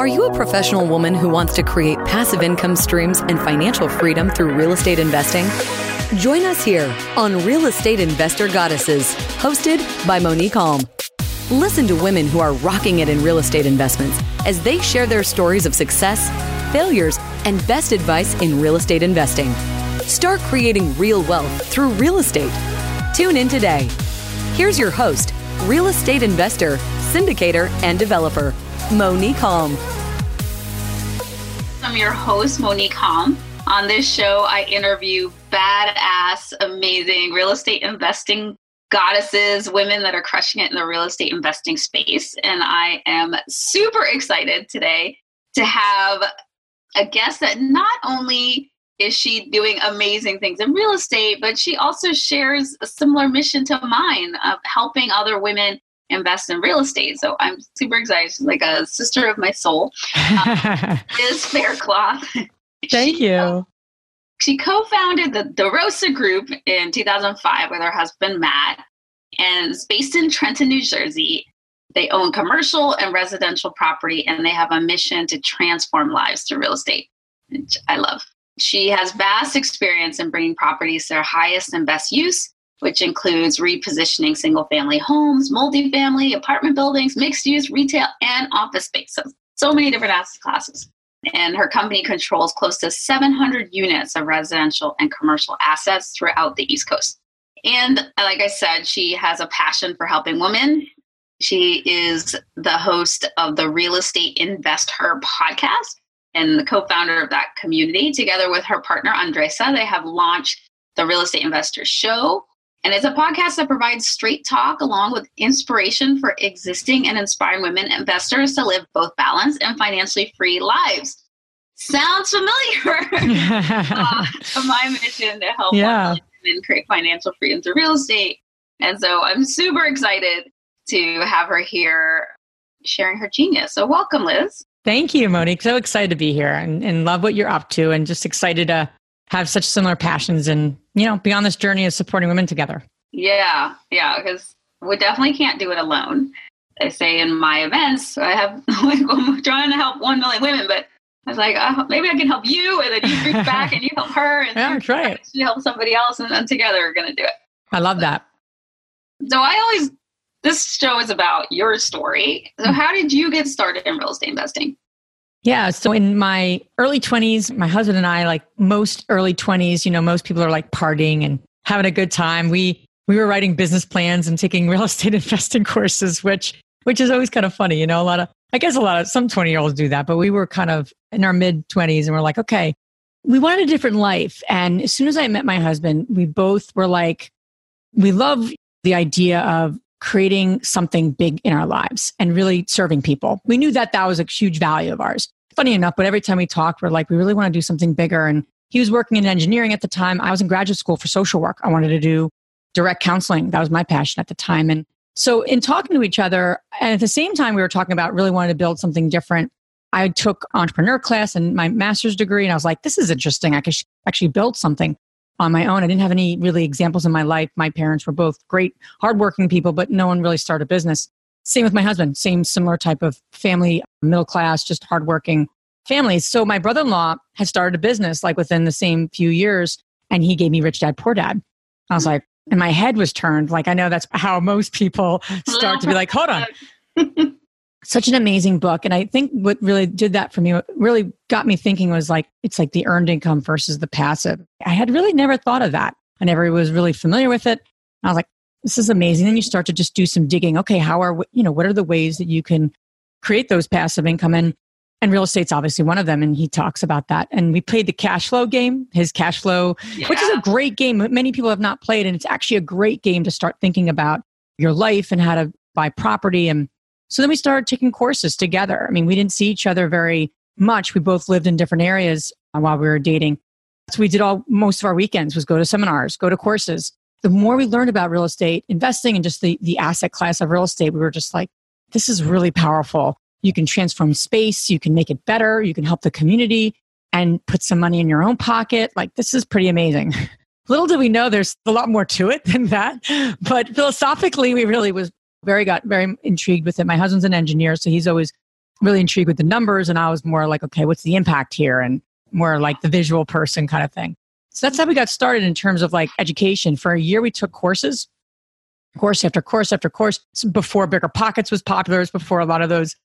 Are you a professional woman who wants to create passive income streams and financial freedom through real estate investing? Join us here on Real Estate Investor Goddesses, hosted by Monique Halm. Listen to women who are rocking it in real estate investments as they share their stories of success, failures, and best advice in real estate investing. Start creating real wealth through real estate. Tune in today. Here's your host, real estate investor, syndicator, and developer, Monique Halm. I'm your host, Monique Halm. On this show, I interview badass, amazing real estate investing goddesses, women that are crushing it in the real estate investing space. And I am super excited today to have a guest that not only is she doing amazing things in real estate, but she also shares a similar mission to mine of helping other women invest in real estate. So I'm super excited. She's like a sister of my soul. Um, Liz Faircloth. Thank she, you. Uh, she co-founded the DeRosa Group in 2005 with her husband Matt, and it's based in Trenton, New Jersey. They own commercial and residential property, and they have a mission to transform lives through real estate, which I love. She has vast experience in bringing properties to their highest and best use, which includes repositioning single family homes, multifamily, apartment buildings, mixed use, retail, and office spaces. So many different asset classes. And her company controls close to 700 units of residential and commercial assets throughout the East Coast. And uh, like I said, she has a passion for helping women. She is the host of the Real Estate InvestHer podcast and the co founder of that community. Together with her partner, Andresa, they have launched the Real Estate InvestHer Show. And it's a podcast that provides straight talk along with inspiration for existing and inspiring women investors to live both balanced and financially free lives. Sounds familiar. uh, my mission to help Yeah. women create financial freedom through real estate. And so I'm super excited to have her here sharing her genius. So welcome, Liz. Thank you, Monique. So excited to be here and, and love what you're up to and just excited to have such similar passions and, you know, be on this journey of supporting women together. Yeah, yeah, because we definitely can't do it alone. I say in my events, I have like I'm trying to help one million women, but I was like, oh, maybe I can help you, and then you reach back and you help her, and Yeah, that's right. She help somebody else, and then together we're gonna do it. I love that. So I always this show is about your story. Hmm. So how did you get started in real estate investing? Yeah. So in my early 20s, my husband and I, like most early 20s, you know, most people are like partying and having a good time. We we were writing business plans and taking real estate investing courses, which which is always kind of funny, you know, a lot of I guess a lot of some 20 year olds do that, but we were kind of in our mid 20s and we're like, okay, we wanted a different life. And as soon as I met my husband, we both were like, we love the idea of creating something big in our lives and really serving people. We knew that that was a huge value of ours. Funny enough, but every time we talked, we're like, we really want to do something bigger. And he was working in engineering at the time. I was in graduate school for social work. I wanted to do direct counseling. That was my passion at the time. And so, in talking to each other, and at the same time, we were talking about really wanting to build something different. I took entrepreneur class and my master's degree, and I was like, this is interesting. I could actually build something on my own. I didn't have any really examples in my life. My parents were both great, hardworking people, but no one really started a business. Same with my husband, same similar type of family, middle class, just hardworking families. So my brother-in-law had started a business like within the same few years, and he gave me Rich Dad Poor Dad. I was mm. like, and my head was turned. Like I know that's how most people start to be like, hold on. Such an amazing book. And I think what really did that for me, what really got me thinking was like, it's like the earned income versus the passive. I had really never thought of that. I never was really familiar with it. I was like, this is amazing. Then you start to just do some digging. Okay, how are, you know, what are the ways that you can create those passive income? And, and real estate's obviously one of them. And he talks about that. And we played the cash flow game, his cash flow, which is a great game many people have not played. And it's actually a great game to start thinking about your life and how to buy property. And so then we started taking courses together. I mean, we didn't see each other very much. We both lived in different areas uh, while we were dating. So we did all most of our weekends was go to seminars, go to courses. The more we learned about real estate investing and just the, the asset class of real estate, we were just like, this is really powerful. You can transform space, you can make it better, you can help the community and put some money in your own pocket. Like, this is pretty amazing. Little did we know there's a lot more to it than that. But philosophically, we really was very got very intrigued with it. My husband's an engineer, so he's always really intrigued with the numbers. And I was more like, okay, what's the impact here? And more like the visual person kind of thing. So that's how we got started in terms of like education. For a year, we took courses, course after course after course. Before Bigger Pockets was popular, it was before a lot of those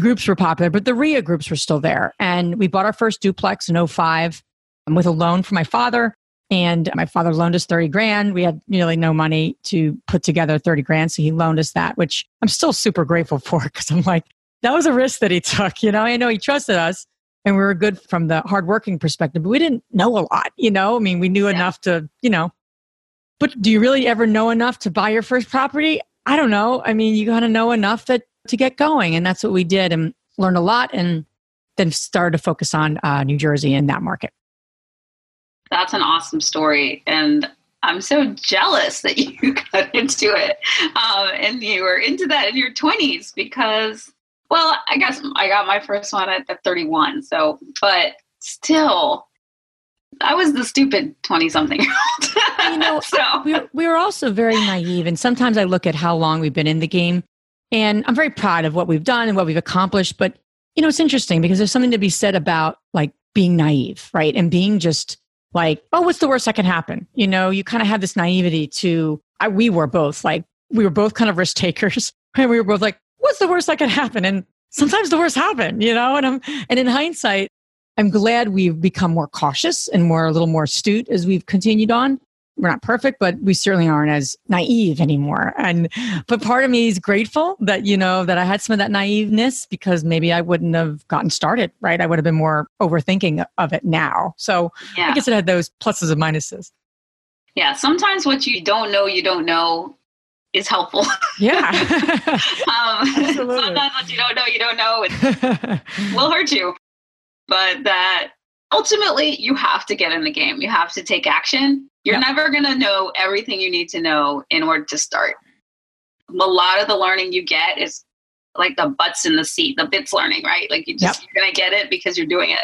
groups were popular, but the RIA groups were still there. And we bought our first duplex in 05 um, with a loan from my father. And my father loaned us 30 grand. We had nearly no money to put together 30 grand. So he loaned us that, which I'm still super grateful for because I'm like, that was a risk that he took. You know, I know he trusted us and we were good from the hardworking perspective, but we didn't know a lot, you know? I mean, we knew yeah. enough to, you know, but do you really ever know enough to buy your first property? I don't know. I mean, you got to know enough that to get going. And that's what we did and learned a lot and then started to focus on uh, New Jersey and that market. That's an awesome story. And I'm so jealous that you got into it um, and you were into that in your 20s because, well, I guess I got my first one at, at 31. So, but still, I was the stupid 20 something you know, so. we, we were also very naive. And sometimes I look at how long we've been in the game and I'm very proud of what we've done and what we've accomplished. But, you know, it's interesting because there's something to be said about like being naive, right? And being just like, oh, what's the worst that can happen? You know, you kind of have this naivety to, I, we were both like, we were both kind of risk takers. And we were both like, what's the worst that can happen? And sometimes the worst happened, you know? And I'm, and in hindsight, I'm glad we've become more cautious and more a little more astute as we've continued on we're not perfect, but we certainly aren't as naive anymore. And but part of me is grateful that you know that I had some of that naiveness because maybe I wouldn't have gotten started, right? I would have been more overthinking of it now. So yeah. I guess it had those pluses and minuses. Yeah, sometimes what you don't know, you don't know is helpful. Yeah. um, sometimes what you don't know, you don't know, it will hurt you. But that ultimately you have to get in the game. You have to take action you're never going to know everything you need to know in order to start. A lot of the learning you get is like the butts in the seat, the bits learning, right? Like you just yep. you're gonna get it because you're doing it.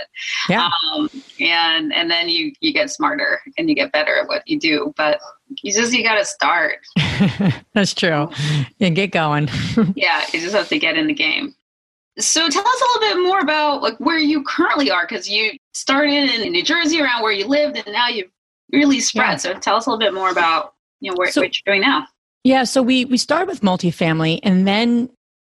Yeah. Um, and and then you you get smarter and you get better at what you do. But you just you gotta start. That's true. And get going. yeah, you just have to get in the game. So tell us a little bit more about like where you currently are, because you started in New Jersey around where you lived, and now you've really spread. Yeah. So tell us a little bit more about you know where, so, what you're doing now. Yeah, so we we started with multifamily, and then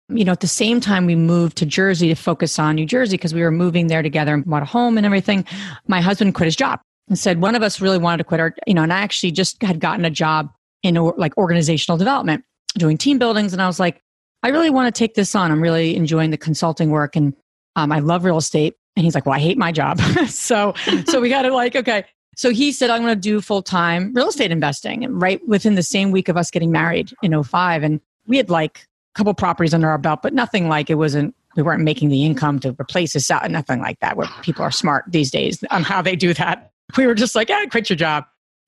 you know at the same time we moved to Jersey to focus on New Jersey because we were moving there together and bought a home and everything. My husband quit his job and said one of us really wanted to quit our you know, and I actually just had gotten a job in like organizational development, doing team buildings, and I was like, I really want to take this on. I'm really enjoying the consulting work, and um, I love real estate. And he's like, well, I hate my job. so, so we got to like, okay, so he said, I'm going to do full time real estate investing. And right within the same week of us getting married in 05. And we had like a couple properties under our belt, but nothing like it wasn't, we weren't making the income to replace this out, nothing like that, where people are smart these days on how they do that. We were just like, yeah, quit your job.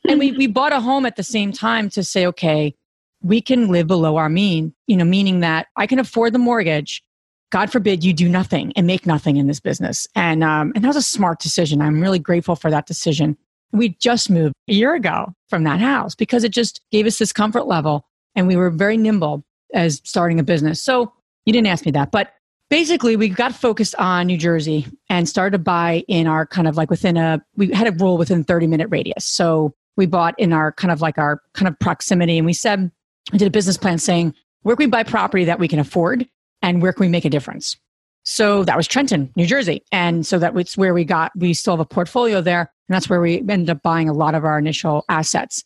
And we, we bought a home at the same time to say, okay, we can live below our mean, you know, meaning that I can afford the mortgage. God forbid you do nothing and make nothing in this business. And, um, and that was a smart decision. I'm really grateful for that decision. We just moved a year ago from that house because it just gave us this comfort level and we were very nimble as starting a business. So you didn't ask me that, but basically we got focused on New Jersey and started to buy in our kind of like within a, we had a rule within 30 minute radius. So we bought in our kind of like our kind of proximity and we said, we did a business plan saying, where can we buy property that we can afford and where can we make a difference? So that was Trenton, New Jersey. And so that was where we got, we still have a portfolio there. And that's where we ended up buying a lot of our initial assets.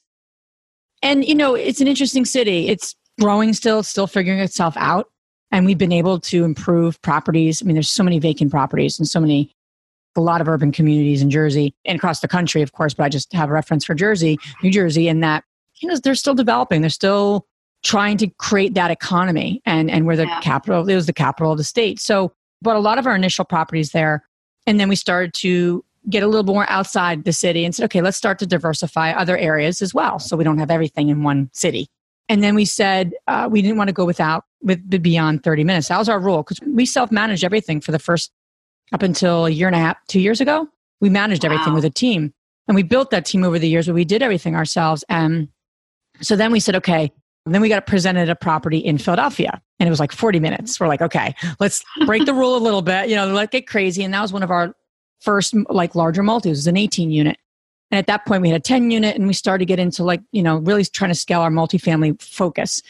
And, you know, it's an interesting city. It's growing still, still figuring itself out. And we've been able to improve properties. I mean, there's so many vacant properties and so many, a lot of urban communities in Jersey and across the country, of course, but I just have a reference for Jersey, New Jersey, and that, you know, they're still developing. They're still trying to create that economy and, and where the yeah. capital, it was the capital of the state. So but a lot of our initial properties there. And then we started to get a little more outside the city and said, okay, let's start to diversify other areas as well. So we don't have everything in one city. And then we said uh, we didn't want to go without with beyond 30 minutes. That was our rule because we self managed everything for the first up until a year and a half, two years ago. We managed wow. everything with a team and we built that team over the years where we did everything ourselves. And so then we said, okay, And then we got presented a property in Philadelphia and it was like 40 minutes. We're like, okay, let's break the rule a little bit, you know, let's get crazy. And that was one of our first like larger multi. it was an 18 unit. And at that point we had a 10 unit and we started to get into like, you know, really trying to scale our multifamily focus.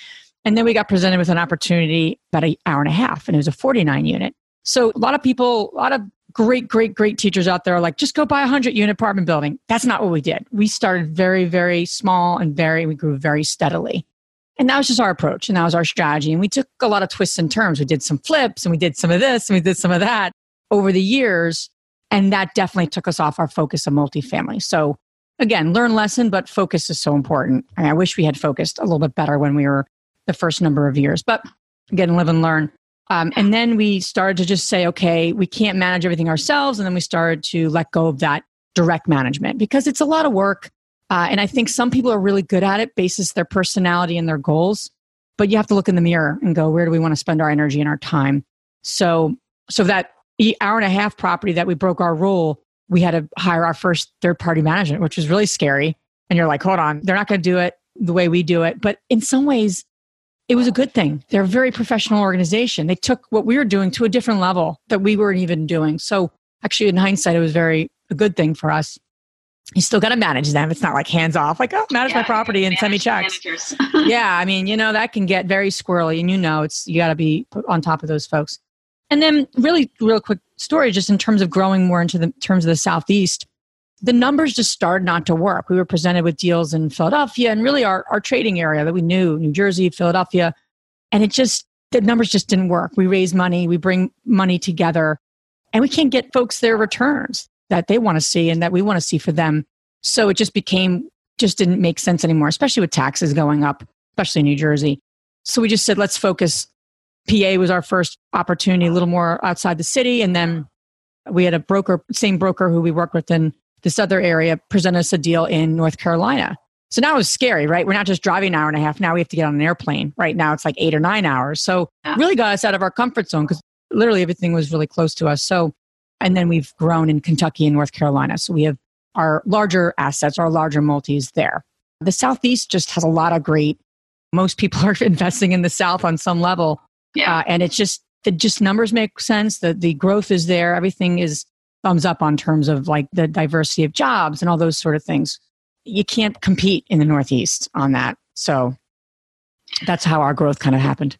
And then we got presented with an opportunity about an hour and a half and it was a 49 unit. So a lot of people, a lot of great, great, great teachers out there are like, just go buy a 100 unit apartment building. That's not what we did. We started very, very small and very, we grew very steadily. And that was just our approach and that was our strategy. And we took a lot of twists and turns. We did some flips and we did some of this and we did some of that over the years. And that definitely took us off our focus of multifamily. So again, learn lesson, but focus is so important. I wish we had focused a little bit better when we were the first number of years. But again, live and learn. Um, and then we started to just say, okay, we can't manage everything ourselves. And then we started to let go of that direct management because it's a lot of work. Uh, and I think some people are really good at it, basis their personality and their goals. But you have to look in the mirror and go, where do we want to spend our energy and our time? So, so that hour and a half property that we broke our rule, we had to hire our first third party management, which was really scary. And you're like, hold on, they're not going to do it the way we do it. But in some ways, it was a good thing. They're a very professional organization. They took what we were doing to a different level that we weren't even doing. So actually, in hindsight, it was very a good thing for us you still got to manage them. It's not like hands off, like, oh, manage yeah, my property and send me checks. yeah. I mean, you know, that can get very squirrely and you know, it's, you got to be on top of those folks. And then really real quick story, just in terms of growing more into the terms of the Southeast, the numbers just started not to work. We were presented with deals in Philadelphia and really our, our trading area that we knew, New Jersey, Philadelphia. And it just, the numbers just didn't work. We raise money, we bring money together and we can't get folks their returns that they want to see and that we want to see for them. So it just became, just didn't make sense anymore, especially with taxes going up, especially in New Jersey. So we just said, let's focus. PA was our first opportunity, a little more outside the city. And then we had a broker, same broker who we worked with in this other area, present us a deal in North Carolina. So now it was scary, right? We're not just driving an hour and a half. Now we have to get on an airplane. Right now it's like eight or nine hours. So really got us out of our comfort zone because literally everything was really close to us. So and then we've grown in Kentucky and North Carolina. So we have our larger assets, our larger multis there. The Southeast just has a lot of great, most people are investing in the South on some level. Yeah. Uh, and it's just, the just numbers make sense. The, the growth is there. Everything is thumbs up on terms of like the diversity of jobs and all those sort of things. You can't compete in the Northeast on that. So that's how our growth kind of happened.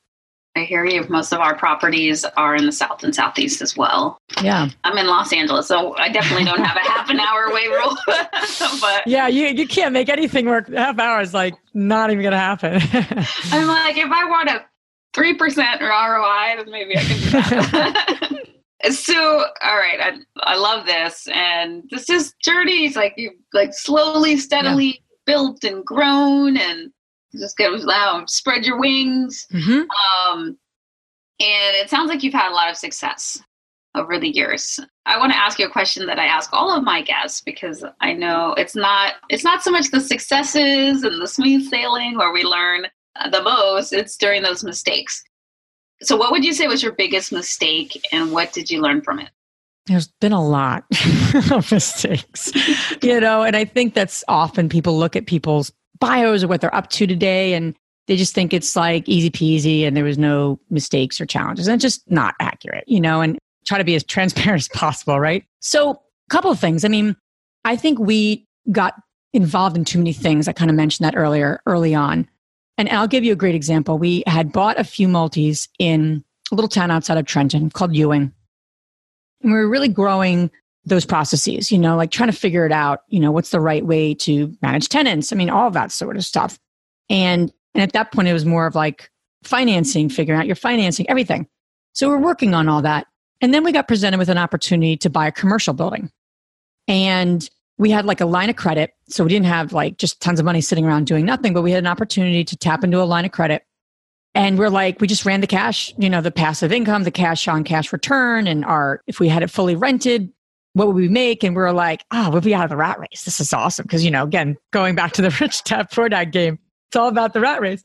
I hear you. Most of our properties are in the south and southeast as well. Yeah. I'm in Los Angeles, so I definitely don't have a half an hour away rule. but yeah, you, you can't make anything work. Half hour is like not even going to happen. I'm like, if I want a 3% ROI, then maybe I can do that. so, all right, I, I love this. And this is journeys like you like slowly, steadily yeah. built and grown and just get loud, spread your wings. Mm-hmm. Um, and it sounds like you've had a lot of success over the years. I want to ask you a question that I ask all of my guests because I know it's not it's not so much the successes and the smooth sailing where we learn the most, it's during those mistakes. So what would you say was your biggest mistake and what did you learn from it? There's been a lot of mistakes, you know, and I think that's often people look at people's bios or what they're up to today and they just think it's like easy peasy and there was no mistakes or challenges and it's just not accurate you know and try to be as transparent as possible right so a couple of things i mean i think we got involved in too many things i kind of mentioned that earlier early on and i'll give you a great example we had bought a few multis in a little town outside of trenton called ewing and we were really growing those processes, you know, like trying to figure it out, you know, what's the right way to manage tenants. I mean, all that sort of stuff. And and at that point it was more of like financing, figuring out your financing, everything. So we're working on all that. And then we got presented with an opportunity to buy a commercial building. And we had like a line of credit. So we didn't have like just tons of money sitting around doing nothing, but we had an opportunity to tap into a line of credit. And we're like, we just ran the cash, you know, the passive income, the cash on cash return, and our, if we had it fully rented, what would we make? And we are like, oh, we'll be out of the rat race. This is awesome. Because, you know, again, going back to the rich dad poor dad game, it's all about the rat race.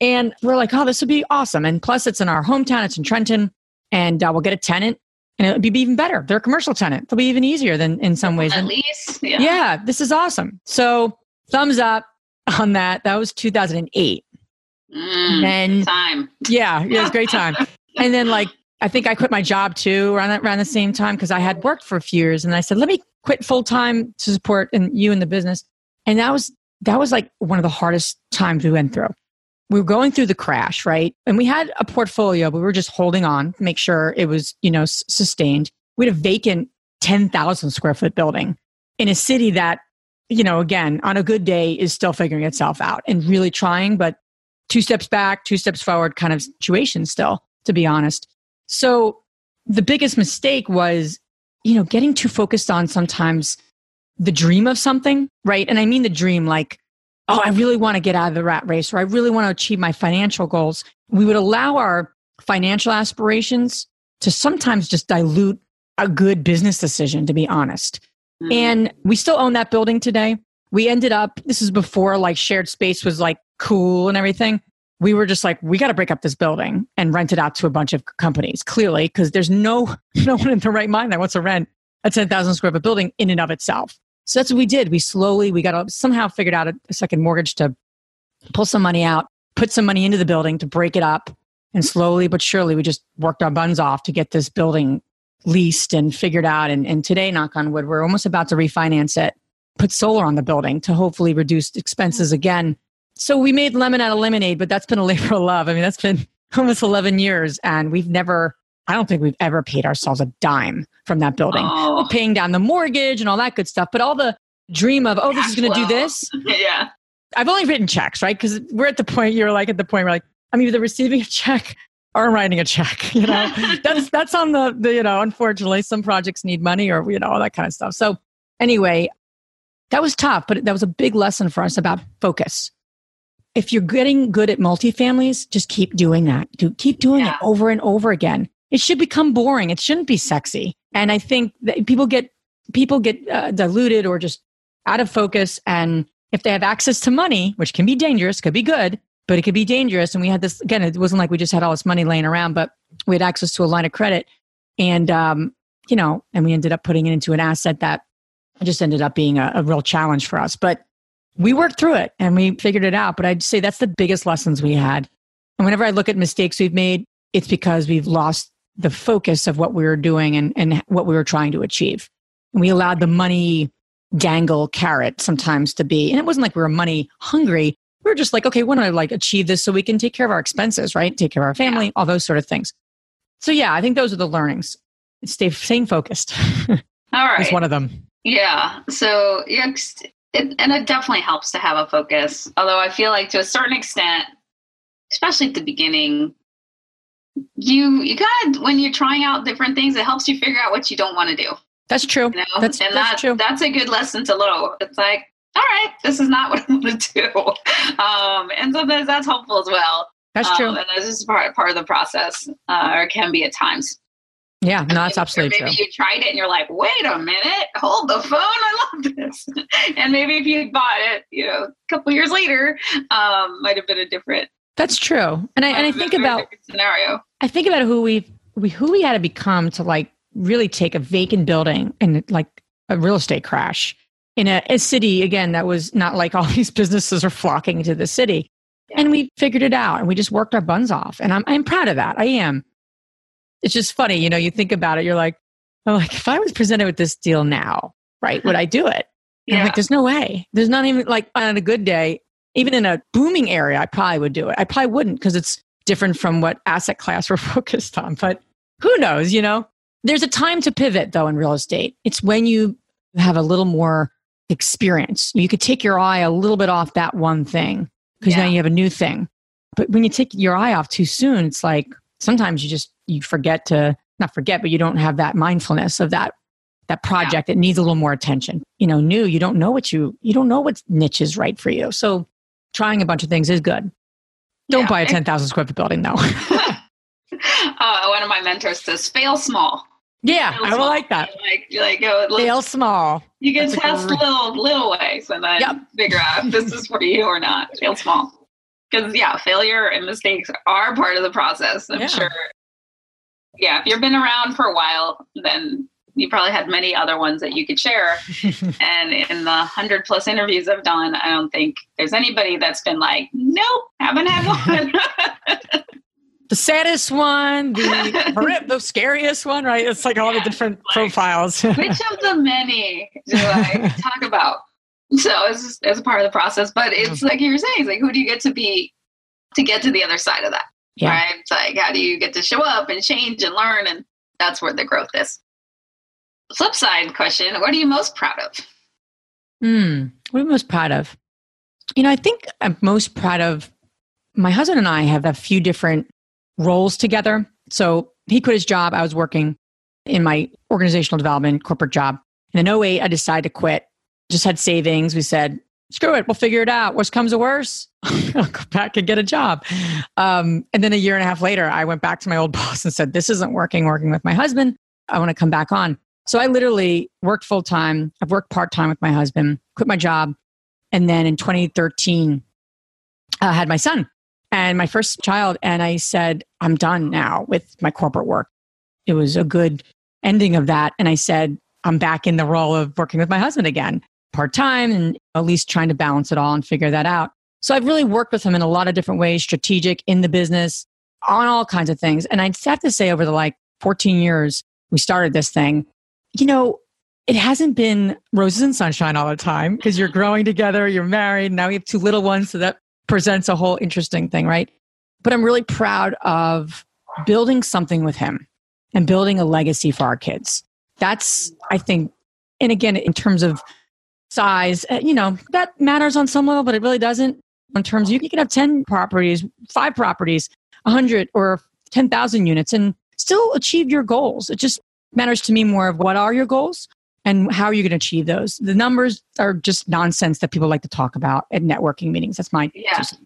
And we're like, oh, this would be awesome. And plus, it's in our hometown, it's in Trenton, and uh, we'll get a tenant and it'll be even better. They're a commercial tenant. It'll be even easier than in some ways. At least. Yeah. yeah, this is awesome. So, thumbs up on that. That was 2008. Mm, and time. Yeah, it was a great time. and then like I think I quit my job too around that, around the same time because I had worked for a few years, and I said, let me quit full time to support and you in the business. And that was that was like one of the hardest times we went through. We were going through the crash, right? And we had a portfolio, but we were just holding on, to make sure it was you know s- sustained. We had a vacant ten thousand square foot building in a city that you know again on a good day is still figuring itself out and really trying, but two steps back, two steps forward kind of situation still, to be honest. So the biggest mistake was, you know, getting too focused on sometimes the dream of something, right? And I mean the dream like, oh, I really want to get out of the rat race or I really want to achieve my financial goals. We would allow our financial aspirations to sometimes just dilute a good business decision, to be honest. Mm-hmm. And we still own that building today. We ended up, this is before like shared space was like cool and everything. We were just like, we got to break up this building and rent it out to a bunch of companies, clearly, because there's no no one in their right mind that wants to rent a 10,000 square foot building in and of itself. So that's what we did. We slowly, we got a, somehow figured out a, a second mortgage to pull some money out, put some money into the building to break it up. And slowly but surely, we just worked our buns off to get this building leased and figured out. And, and today, knock on wood, we're almost about to refinance it, put solar on the building to hopefully reduce expenses again so we made lemon out of lemonade, but that's been a labor of love. I mean, that's been almost 11 years and we've never, I don't think we've ever paid ourselves a dime from that building. Oh. Paying down the mortgage and all that good stuff, but all the dream of, oh, this is going to do this. yeah. I've only written checks, right? Because we're at the point, you're like at the point where like, I'm either receiving a check or writing a check, you know, that's, that's on the, the, you know, unfortunately some projects need money or, you know, all that kind of stuff. So anyway, that was tough, but that was a big lesson for us about focus if you're getting good at multifamilies, just keep doing that. Do keep doing yeah. it over and over again. It should become boring. It shouldn't be sexy. And I think that people get people get uh, diluted or just out of focus. And if they have access to money, which can be dangerous, could be good, but it could be dangerous. And we had this again. It wasn't like we just had all this money laying around, but we had access to a line of credit, and um, you know, and we ended up putting it into an asset that just ended up being a, a real challenge for us. But we worked through it and we figured it out. But I'd say that's the biggest lessons we had. And whenever I look at mistakes we've made, it's because we've lost the focus of what we were doing and, and what we were trying to achieve. And we allowed the money dangle carrot sometimes to be. And it wasn't like we were money hungry. We were just like, okay, we want to like achieve this so we can take care of our expenses, right? Take care of our family, yeah. all those sort of things. So yeah, I think those are the learnings. Stay staying focused. All right. Is one of them. Yeah. So yeah, it, and it definitely helps to have a focus. Although I feel like to a certain extent, especially at the beginning, you you kind of when you're trying out different things, it helps you figure out what you don't want to do. That's true. You know? That's, and that's that, true. That's a good lesson to learn. It's like, all right, this is not what I want to do. Um, and sometimes that's helpful as well. That's true. Um, and that's just part part of the process, uh, or can be at times. Yeah, no, that's absolutely maybe true. you tried it and you're like, wait a minute, hold the phone. I love this. and maybe if you bought it, you know, a couple years later, um, might have been a different. That's true. And I, and I think about scenario. I think about who we we who we had to become to like really take a vacant building and like a real estate crash in a, a city again that was not like all these businesses are flocking to the city. Yeah. And we figured it out and we just worked our buns off. And I'm I'm proud of that. I am it's just funny, you know, you think about it, you're like, I'm like, if I was presented with this deal now, right, would I do it? Yeah. I'm like, there's no way. There's not even like on a good day, even in a booming area, I probably would do it. I probably wouldn't because it's different from what asset class we're focused on. But who knows, you know? There's a time to pivot though in real estate. It's when you have a little more experience. You could take your eye a little bit off that one thing because yeah. now you have a new thing. But when you take your eye off too soon, it's like sometimes you just you forget to not forget, but you don't have that mindfulness of that that project yeah. that needs a little more attention. You know, new, you don't know what you you don't know what niche is right for you. So trying a bunch of things is good. Don't yeah. buy a ten thousand square foot building though. uh, one of my mentors says, "Fail small." Yeah, fail I will like that. Like, like go fail small. You can That's test little little ways and then yep. figure out if this is for you or not. Fail small because yeah, failure and mistakes are part of the process. I'm yeah. sure. Yeah, if you've been around for a while, then you probably had many other ones that you could share. and in the hundred plus interviews I've done, I don't think there's anybody that's been like, nope, haven't had one. the saddest one, the the scariest one, right? It's like all yeah, the different like, profiles. which of the many do I talk about? So it's as a part of the process, but it's like you were saying, it's like who do you get to be to get to the other side of that? Yeah. Right? It's like how do you get to show up and change and learn, and that's where the growth is. Flip side question: What are you most proud of? Hmm. What am I most proud of? You know, I think I'm most proud of my husband and I have a few different roles together. So he quit his job. I was working in my organizational development corporate job. And in 08, I decided to quit. Just had savings. We said, screw it, we'll figure it out. Worst comes to worst, I'll go back and get a job. Um, and then a year and a half later, I went back to my old boss and said, this isn't working, working with my husband. I want to come back on. So I literally worked full time. I've worked part time with my husband, quit my job. And then in 2013, I uh, had my son and my first child. And I said, I'm done now with my corporate work. It was a good ending of that. And I said, I'm back in the role of working with my husband again, part time, and at least trying to balance it all and figure that out. So I've really worked with him in a lot of different ways, strategic in the business, on all kinds of things. And I have to say, over the like 14 years we started this thing, you know, it hasn't been roses and sunshine all the time because you're growing together, you're married. Now we have two little ones. So that presents a whole interesting thing, right? But I'm really proud of building something with him and building a legacy for our kids. That's, I think, and again, in terms of size, uh, you know, that matters on some level, but it really doesn't. In terms, of, you can have 10 properties, five properties, 100 or 10,000 units and still achieve your goals. It just matters to me more of what are your goals and how are you going to achieve those? The numbers are just nonsense that people like to talk about at networking meetings. That's my yeah. Just,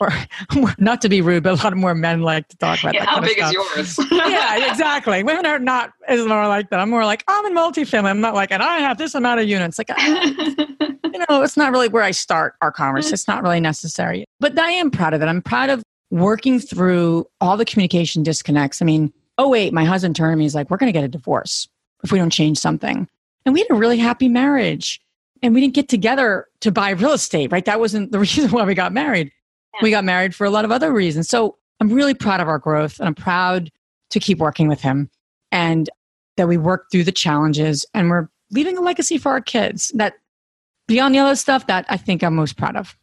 or not to be rude, but a lot more men like to talk about yeah, that. How big is yours? yeah, exactly. Women are not as more like that. I'm more like I'm in multifamily. I'm not like, and I have this amount of units. Like, you know, it's not really where I start our conversation. It's not really necessary. But I am proud of it. I'm proud of working through all the communication disconnects. I mean, oh wait, my husband turned to me. He's like, we're going to get a divorce if we don't change something. And we had a really happy marriage. And we didn't get together to buy real estate, right? That wasn't the reason why we got married. Yeah. We got married for a lot of other reasons. So I'm really proud of our growth and I'm proud to keep working with him and that we worked through the challenges and we're leaving a legacy for our kids. That beyond the other stuff, that I think I'm most proud of.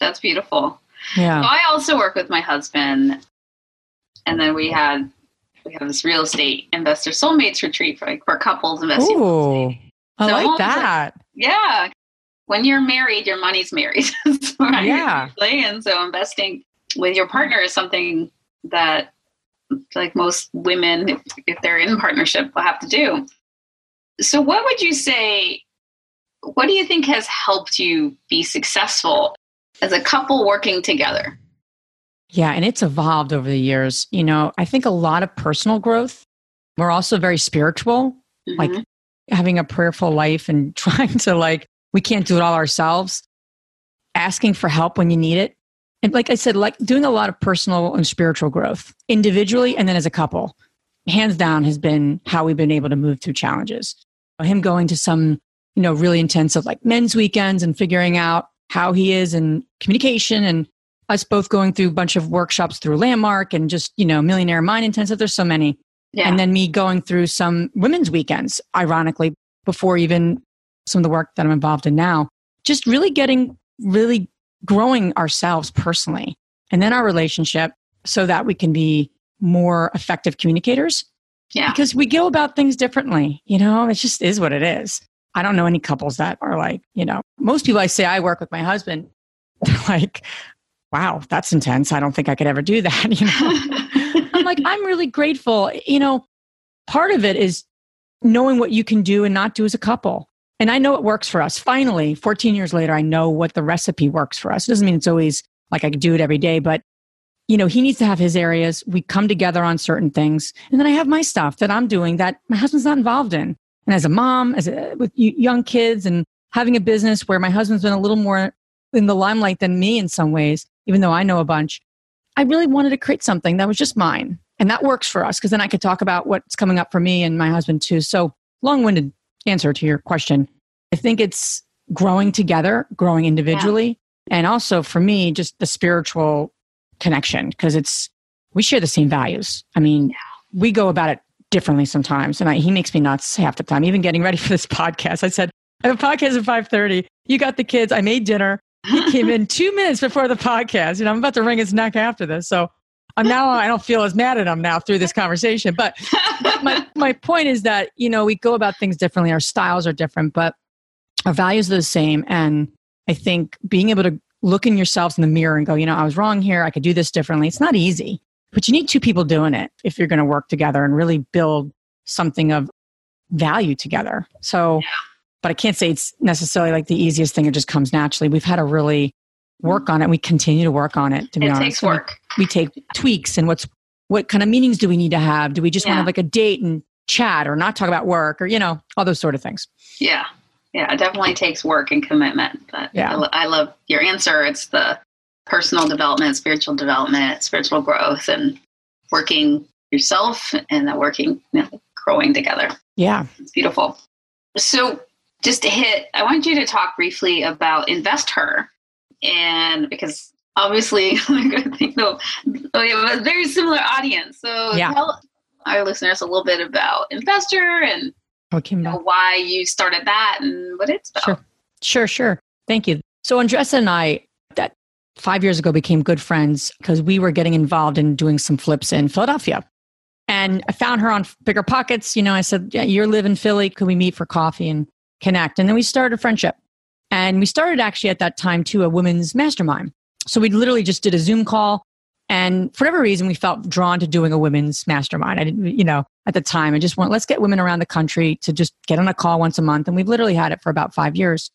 That's beautiful. Yeah. So I also work with my husband and then we had we have this real estate investor soulmates retreat for like for couples investing. Ooh, I so like that. Like, yeah. When you're married, your money's married. right? Yeah. And so investing with your partner is something that like most women, if, if they're in partnership, will have to do. So what would you say what do you think has helped you be successful as a couple working together? Yeah, and it's evolved over the years. You know, I think a lot of personal growth. We're also very spiritual, mm-hmm. like having a prayerful life and trying to like we can't do it all ourselves. Asking for help when you need it. And like I said, like doing a lot of personal and spiritual growth individually and then as a couple. Hands down has been how we've been able to move through challenges. Him going to some, you know, really intensive like men's weekends and figuring out how he is in communication and us both going through a bunch of workshops through Landmark and just, you know, Millionaire Mind Intensive. There's so many. Yeah. And then me going through some women's weekends, ironically, before even some of the work that I'm involved in now. Just really getting, really growing ourselves personally and then our relationship so that we can be more effective communicators. Yeah. Because we go about things differently. You know, it just is what it is. I don't know any couples that are like, you know, most people I say I work with my husband, they're like, wow, that's intense. I don't think I could ever do that. You know, I'm like, I'm really grateful. You know, part of it is knowing what you can do and not do as a couple. And I know it works for us. Finally, 14 years later, I know what the recipe works for us. It doesn't mean it's always like I could do it every day, but you know, he needs to have his areas. We come together on certain things. And then I have my stuff that I'm doing that my husband's not involved in. And as a mom, as a, with young kids and having a business where my husband's been a little more in the limelight than me in some ways, even though I know a bunch, I really wanted to create something that was just mine. And that works for us because then I could talk about what's coming up for me and my husband too. So, long winded answer to your question. I think it's growing together, growing individually, yeah. and also for me, just the spiritual connection because it's, we share the same values. I mean, we go about it differently sometimes. And I, he makes me nuts half the time. Even getting ready for this podcast, I said, I have a podcast at 5.30. You got the kids. I made dinner. He came in two minutes before the podcast. You know, I'm about to wring his neck after this. So I'm now, I don't feel as mad at him now through this conversation. But my, my point is that, you know, we go about things differently. Our styles are different, but our values are the same. And I think being able to look in yourselves in the mirror and go, you know, I was wrong here. I could do this differently. It's not easy, but you need two people doing it if you're going to work together and really build something of value together. So, yeah. But I can't say it's necessarily like the easiest thing. It just comes naturally. We've had to really work on it. We continue to work on it. To be it honest, takes work. We, we, take tweaks and what's what kind of meetings do we need to have? Do we just yeah. want to have like a date and chat, or not talk about work, or you know, all those sort of things? Yeah, yeah, it definitely takes work and commitment. But yeah, I, I love your answer. It's the personal development, spiritual development, spiritual growth, and working yourself and then working, you know, growing together. Yeah, it's beautiful. So, just to hit, I want you to talk briefly about InvestHer, and because obviously, I think no, oh, we have a very similar audience. So, yeah. tell our listeners a little bit about InvestHer and oh, Okay. You know, why you started that and what it's about. Sure. Sure, sure. Thank you. So Andresa and I, that five years ago, became good friends because we were getting involved in doing some flips in Philadelphia. And I found her on Bigger Pockets. You know, I said, Yeah, you live in Philly. Could we meet for coffee and connect? And then we started a friendship. And we started actually at that time too a women's mastermind. So we literally just did a Zoom call and for whatever reason, we felt drawn to doing a women's mastermind. I didn't, you know, at the time, I just want, let's get women around the country to just get on a call once a month. And we've literally had it for about five years.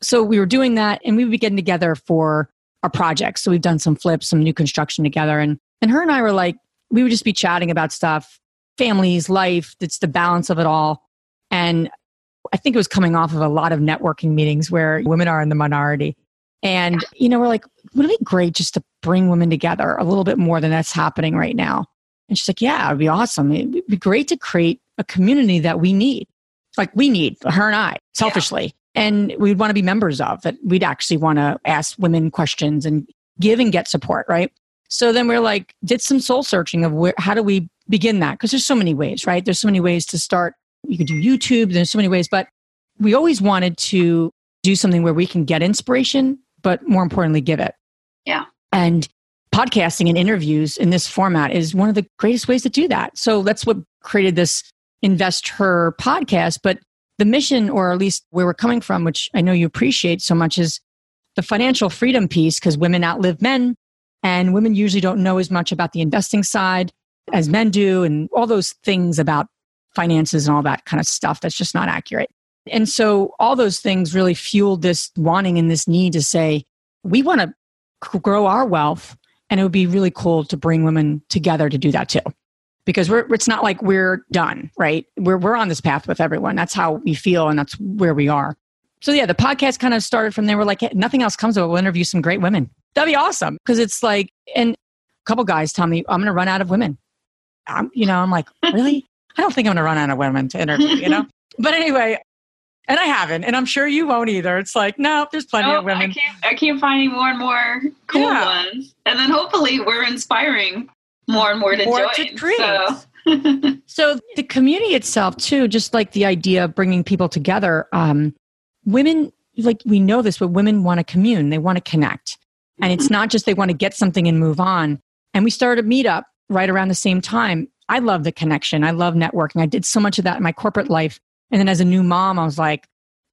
So we were doing that and we would be getting together for our projects. So we've done some flips, some new construction together. And, and her and I were like, we would just be chatting about stuff, families, life, it's the balance of it all. And I think it was coming off of a lot of networking meetings where women are in the minority. And, you know, we're like, wouldn't it be great just to bring women together a little bit more than that's happening right now? And she's like, yeah, it'd be awesome. It'd be great to create a community that we need, like we need, her and I, selfishly. Yeah. And we'd want to be members of that. We'd actually want to ask women questions and give and get support, right? So then we're like, did some soul searching of where, how do we begin that? Because there's so many ways, right? There's so many ways to start. You could do YouTube, there's so many ways, but we always wanted to do something where we can get inspiration but more importantly, give it. Yeah. And podcasting and interviews in this format is one of the greatest ways to do that. So that's what created this InvestHer podcast. But the mission, or at least where we're coming from, which I know you appreciate so much, is the financial freedom piece because women outlive men and women usually don't know as much about the investing side as men do and all those things about finances and all that kind of stuff that's just not accurate. And so all those things really fueled this wanting and this need to say, we want to grow our wealth. And it would be really cool to bring women together to do that too. Because we're, it's not like we're done, right? We're, we're on this path with everyone. That's how we feel and that's where we are. So yeah, the podcast kind of started from there. We're like, hey, nothing else comes of it. We'll interview some great women. That'd be awesome. Because it's like, and a couple guys tell me, I'm going to run out of women. I'm, you know, I'm like, really? I don't think I'm going to run out of women to interview, you know? but anyway, and I haven't, and I'm sure you won't either. It's like, no, there's plenty of women. I keep, I keep finding more and more cool yeah. ones, and then hopefully we're inspiring more and more to more join. To create. So. so the community itself, too, just like the idea of bringing people together. Um, women, like we know this, but women want to commune. They want to connect, and it's not just they want to get something and move on. And we started a meetup right around the same time. I love the connection. I love networking. I did so much of that in my corporate life and then as a new mom, I was like,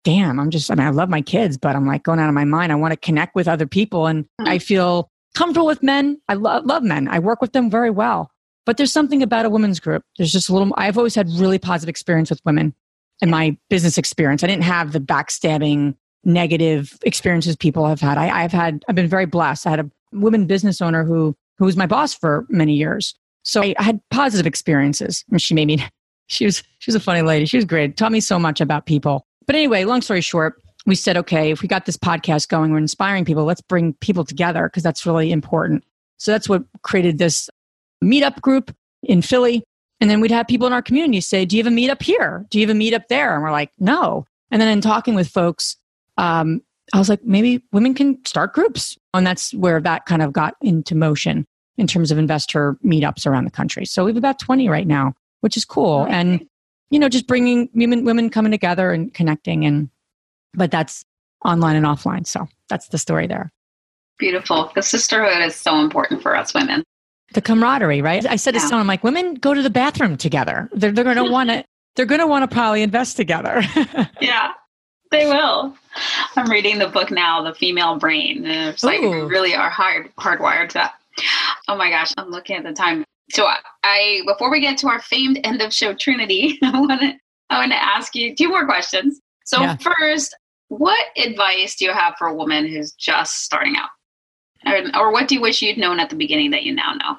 damn, I'm just, I mean, I love my kids, but I'm like going out of my mind. I want to connect with other people and mm-hmm. I feel comfortable with men. I love, love men. I work with them very well. But there's something about a women's group. There's just a little, I've always had really positive experience with women in my business experience. I didn't have the backstabbing, negative experiences people have had. I, I've had, I've been very blessed. I had a woman business owner who, who was my boss for many years. So I, had positive experiences. She made me she was she was a funny lady. She was great. Taught me so much about people. But anyway, long story short, we said, okay, if we got this podcast going, we're inspiring people. Let's bring people together because that's really important. So that's what created this meetup group. in Philly. And then we'd have people in our community say, Do you have a meetup here? Do you have a meetup there? And we're like, No. And then in talking with folks, um, I was like, maybe women can start groups. And that's where that kind of got into motion in terms of investor meetups around the country. So we have about 20 right now, which is cool. Oh, and, you know, just bringing women, women coming together and connecting. And, but that's online and offline. So that's the story there. Beautiful. The sisterhood is so important for us women. The camaraderie, right? I said yeah. to someone, I'm like, women go to the bathroom together. They're, they're going to want to, they're going to want to probably invest together. yeah. They will. I'm reading the book now, The Female Brain. And it's like Ooh. really are hard hardwired to that. Oh my gosh, I'm looking at the time. So I before we get to our famed end of show Trinity, I want to I want to ask you two more questions. So yeah. first, what advice do you have for a woman who's just starting out? Or, or what do you wish you'd known at the beginning that you now know?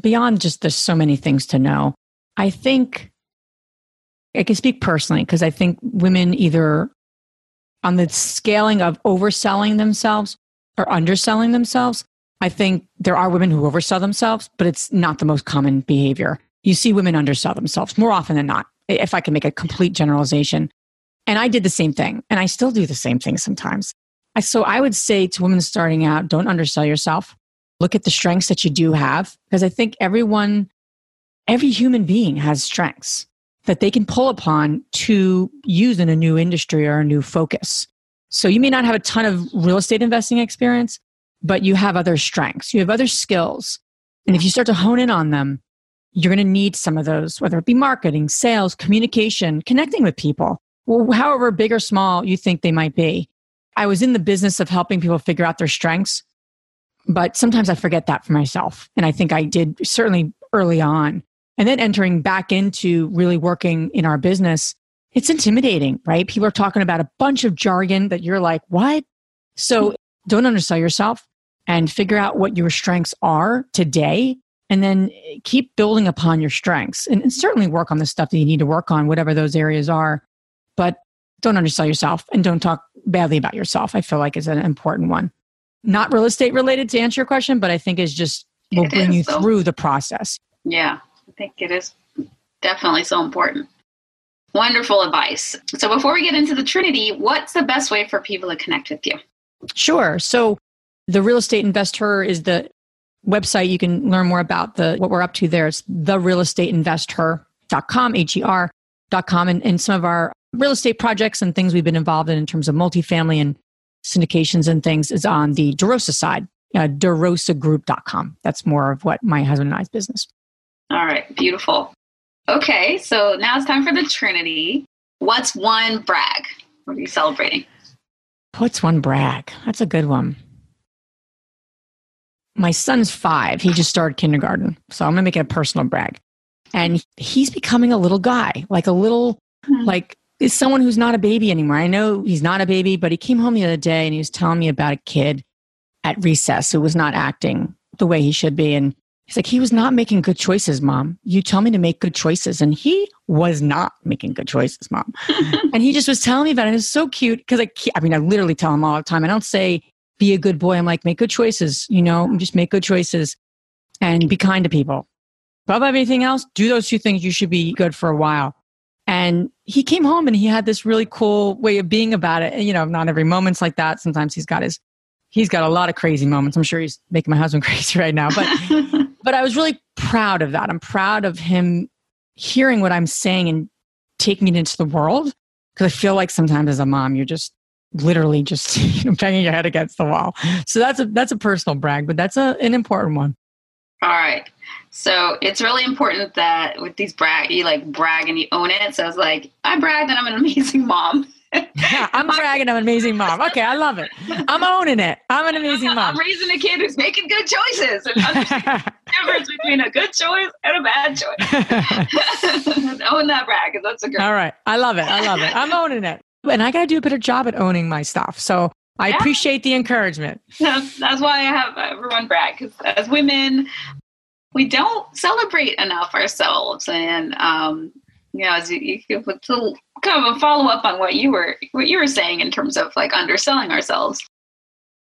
Beyond just there's so many things to know. I think I can speak personally because I think women either on the scaling of overselling themselves or underselling themselves, I think there are women who oversell themselves, but it's not the most common behavior. You see women undersell themselves more often than not, if I can make a complete generalization. And I did the same thing, and I still do the same thing sometimes. I, so I would say to women starting out, don't undersell yourself. Look at the strengths that you do have, because I think everyone, every human being has strengths that they can pull upon to use in a new industry or a new focus. So you may not have a ton of real estate investing experience, but you have other strengths, you have other skills. And if you start to hone in on them, you're going to need some of those, whether it be marketing, sales, communication, connecting with people, however big or small you think they might be. I was in the business of helping people figure out their strengths, but sometimes I forget that for myself. And I think I did certainly early on. And then entering back into really working in our business, it's intimidating, right? People are talking about a bunch of jargon that you're like, what? So hmm. don't undersell yourself and figure out what your strengths are today and then eh, keep building upon your strengths and, and, certainly work on the stuff that you need to work on, whatever those areas are. But don't undersell yourself and don't talk badly about yourself. I feel like is an important one. Not real estate related to answer your question, but I think is just will bring you so. through the process. Yeah. I think it is definitely so important. Wonderful advice. So, before we get into the Trinity, what's the best way for people to connect with you? Sure. So, the Real Estate InvestHer is the website. You can learn more about the what we're up to there. It's therealestateinvesther.com, H-E-R.com, and, and some of our real estate projects and things we've been involved in in terms of multifamily and syndications and things is on the DeRosa side, uh, DeRosaGroup.com. That's more of what my husband and I's business. All right, beautiful. Okay, so now it's time for the Trinity. What's one brag? What are you celebrating? What's one brag? That's a good one. My son's five. He just started kindergarten. So I'm going to make it a personal brag. And he's becoming a little guy, like a little, mm-hmm. like, is someone who's not a baby anymore. I know he's not a baby, but he came home the other day and he was telling me about a kid at recess who was not acting the way he should be. And He's like, he was not making good choices, mom. You tell me to make good choices. And he was not making good choices, mom. and he just was telling me about it. And it's so cute because I, I mean, I literally tell him all the time. I don't say, be a good boy. I'm like, make good choices, you know, just make good choices and be kind to people. Above everything else, do those two things. You should be good for a while. And he came home and he had this really cool way of being about it. And, you know, not every moment's like that. Sometimes he's got his, he's got a lot of crazy moments. I'm sure he's making my husband crazy right now, but but I was really proud of that. I'm proud of him hearing what I'm saying and taking it into the world because I feel like sometimes as a mom, you're just literally just you know, banging your head against the wall. So that's a that's a personal brag, but that's a, an important one. All right. So it's really important that with these brag, you like brag and you own it. So it's like I brag that I'm an amazing mom yeah, I'm bragging. I'm an amazing mom. Okay, I love it. I'm owning it. I'm an amazing mom. I'm raising a kid who's making good choices difference between a good choice and a bad choice. Own that brag. That's a good. All right, I love it. I love it. I'm owning it, and I got to do a better job at owning my stuff. So I yeah. appreciate the encouragement. That's, that's why I have everyone brag because as women, we don't celebrate enough ourselves, and um, you know, as you, you kind of a follow up on what you were what you were saying in terms of like underselling ourselves.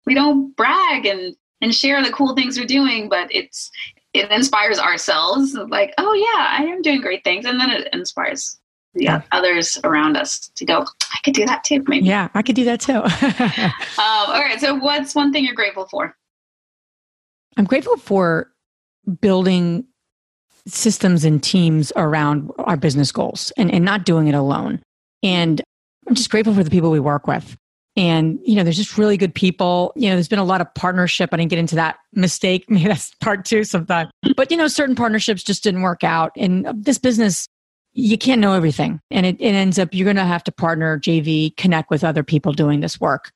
We don't brag and and share the cool things we're doing, but it's it inspires ourselves like, oh yeah, I am doing great things. And then it inspires the yeah. others around us to go, I could do that too, maybe. Yeah, I could do that too. um, all right. So what's one thing you're grateful for? I'm grateful for building systems and teams around our business goals and, and not doing it alone. And I'm just grateful for the people we work with. And, you know, there's just really good people. You know, there's been a lot of partnership. I didn't get into that mistake. Maybe that's part two sometime. But, you know, certain partnerships just didn't work out. And uh, this business, you can't know everything. And it, it ends up, you're going to have to partner, JV, connect with other people doing this work.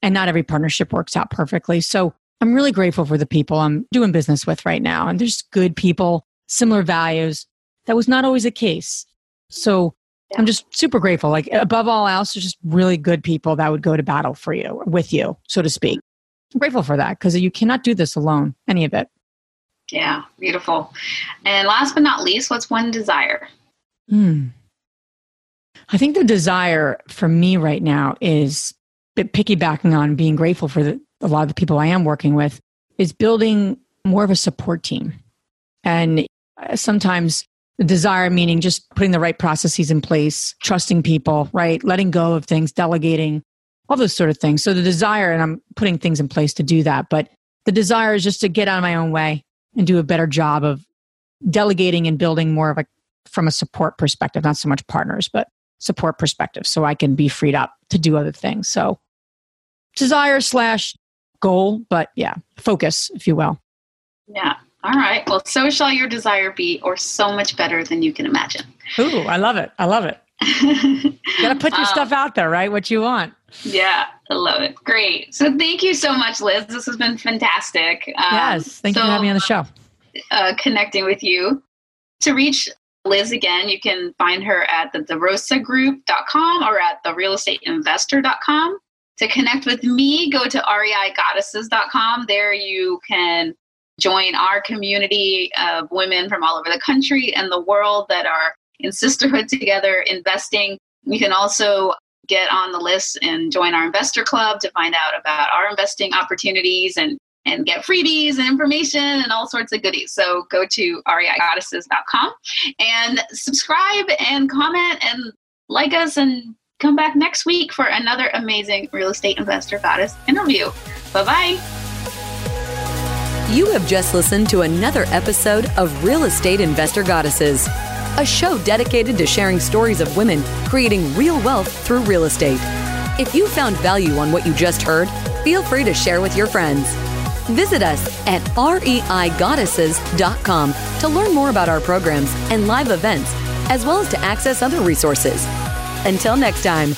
And not every partnership works out perfectly. So I'm really grateful for the people I'm doing business with right now. And there's good people, similar values. That was not always the case. So I'm just super grateful. Like above all else, just really good people that would go to battle for you, with you, so to speak. I'm grateful for that because you cannot do this alone, any of it. Yeah, beautiful. And last but not least, what's one desire? Hmm. I think the desire for me right now is piggybacking on being grateful for the, a lot of the people I am working with, is building more of a support team. And uh, sometimes desire meaning just putting the right processes in place, trusting people, right? Letting go of things, delegating, all those sort of things. So the desire, and I'm putting things in place to do that, but the desire is just to get out of my own way and do a better job of delegating and building more of a from a support perspective, not so much partners, but support perspective, so I can be freed up to do other things. So desire slash goal, but yeah, focus, if you will. Yeah. All right. Well, so shall your desire be, or so much better than you can imagine. Ooh, I love it. I love it. you got to put your um, stuff out there, right? What you want. Yeah, I love it. Great. So thank you so much, Liz. This has been fantastic. Um, yes. Thank so, you for having me on the show. Uh, connecting with you. To reach Liz again, you can find her at the derosagroup.com or at therealestateinvesther.com. To connect with me, go to reigoddesses.com. There you can join our community of women from all over the country and the world that are in sisterhood together investing. You can also get on the list and join our investor club to find out about our investing opportunities and and get freebies and information and all sorts of goodies. So go to reigoddesses.com and subscribe and comment and like us and come back next week for another amazing real estate investor goddess interview. Bye bye. You have just listened to another episode of Real Estate Investor Goddesses, a show dedicated to sharing stories of women creating real wealth through real estate. If you found value on what you just heard, feel free to share with your friends. Visit us at reigoddesses.com to learn more about our programs and live events, as well as to access other resources. Until next time.